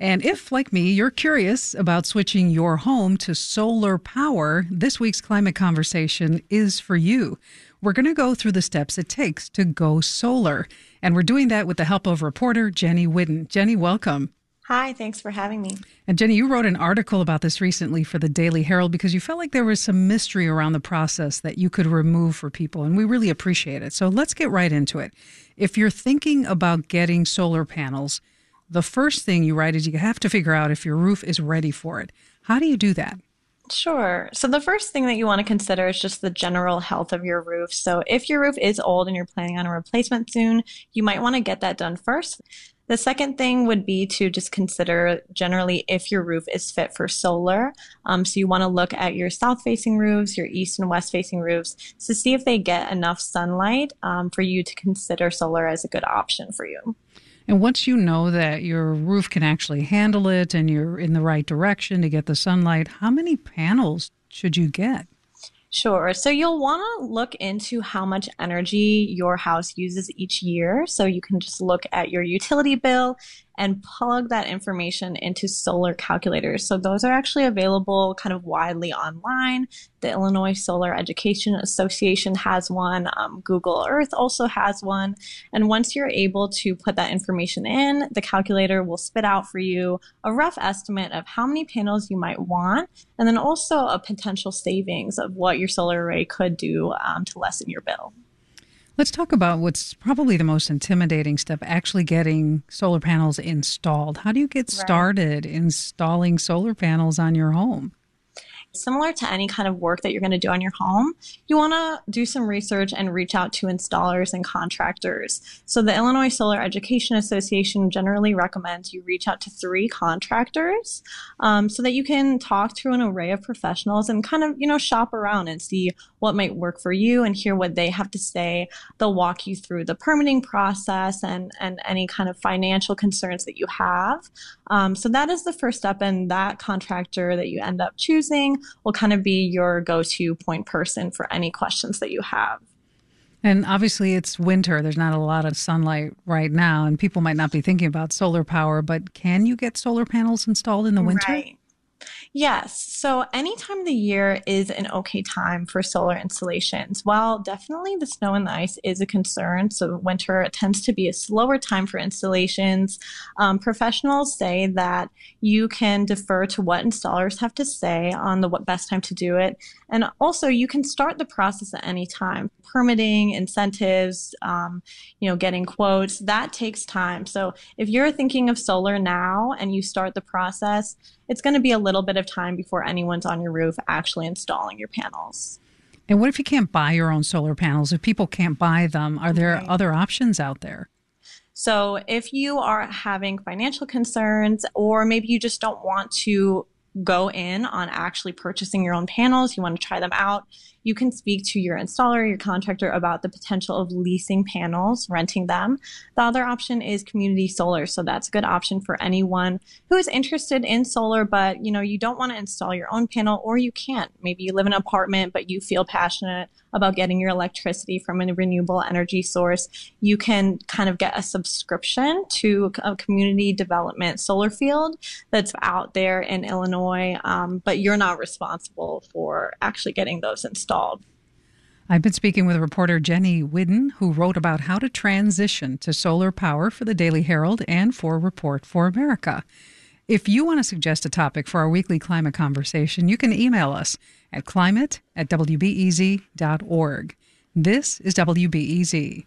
And if, like me, you're curious about switching your home to solar power, this week's climate conversation is for you. We're going to go through the steps it takes to go solar. And we're doing that with the help of reporter Jenny Whidden. Jenny, welcome. Hi, thanks for having me. And Jenny, you wrote an article about this recently for the Daily Herald because you felt like there was some mystery around the process that you could remove for people, and we really appreciate it. So let's get right into it. If you're thinking about getting solar panels, the first thing you write is you have to figure out if your roof is ready for it. How do you do that? Sure. So the first thing that you want to consider is just the general health of your roof. So if your roof is old and you're planning on a replacement soon, you might want to get that done first. The second thing would be to just consider generally if your roof is fit for solar. Um, so you want to look at your south facing roofs, your east and west facing roofs to see if they get enough sunlight um, for you to consider solar as a good option for you. And once you know that your roof can actually handle it and you're in the right direction to get the sunlight, how many panels should you get? Sure. So you'll want to look into how much energy your house uses each year. So you can just look at your utility bill and plug that information into solar calculators. So those are actually available kind of widely online. The Illinois Solar Education Association has one. Um, Google Earth also has one. And once you're able to put that information in, the calculator will spit out for you a rough estimate of how many panels you might want, and then also a potential savings of what your solar array could do um, to lessen your bill. Let's talk about what's probably the most intimidating step actually getting solar panels installed. How do you get started right. installing solar panels on your home? Similar to any kind of work that you're going to do on your home, you want to do some research and reach out to installers and contractors. So, the Illinois Solar Education Association generally recommends you reach out to three contractors um, so that you can talk to an array of professionals and kind of, you know, shop around and see what might work for you and hear what they have to say. They'll walk you through the permitting process and, and any kind of financial concerns that you have. Um, so, that is the first step, and that contractor that you end up choosing will kind of be your go to point person for any questions that you have. And obviously, it's winter. There's not a lot of sunlight right now, and people might not be thinking about solar power, but can you get solar panels installed in the winter? Right. Yes. So any time of the year is an okay time for solar installations. While definitely the snow and the ice is a concern, so winter tends to be a slower time for installations, um, professionals say that you can defer to what installers have to say on the best time to do it. And also you can start the process at any time. Permitting, incentives, um, you know, getting quotes, that takes time. So if you're thinking of solar now and you start the process, it's going to be a little bit of time before anyone's on your roof actually installing your panels. And what if you can't buy your own solar panels? If people can't buy them, are there right. other options out there? So, if you are having financial concerns, or maybe you just don't want to go in on actually purchasing your own panels, you want to try them out, you can speak to your installer, your contractor about the potential of leasing panels, renting them. The other option is community solar. So that's a good option for anyone who is interested in solar, but you know, you don't want to install your own panel or you can't. Maybe you live in an apartment, but you feel passionate about getting your electricity from a renewable energy source. You can kind of get a subscription to a community development solar field that's out there in Illinois, um, but you're not responsible for actually getting those installed. I've been speaking with reporter Jenny Whidden, who wrote about how to transition to solar power for the Daily Herald and for Report for America. If you want to suggest a topic for our weekly climate conversation, you can email us at climate at wbez.org. This is WBEZ.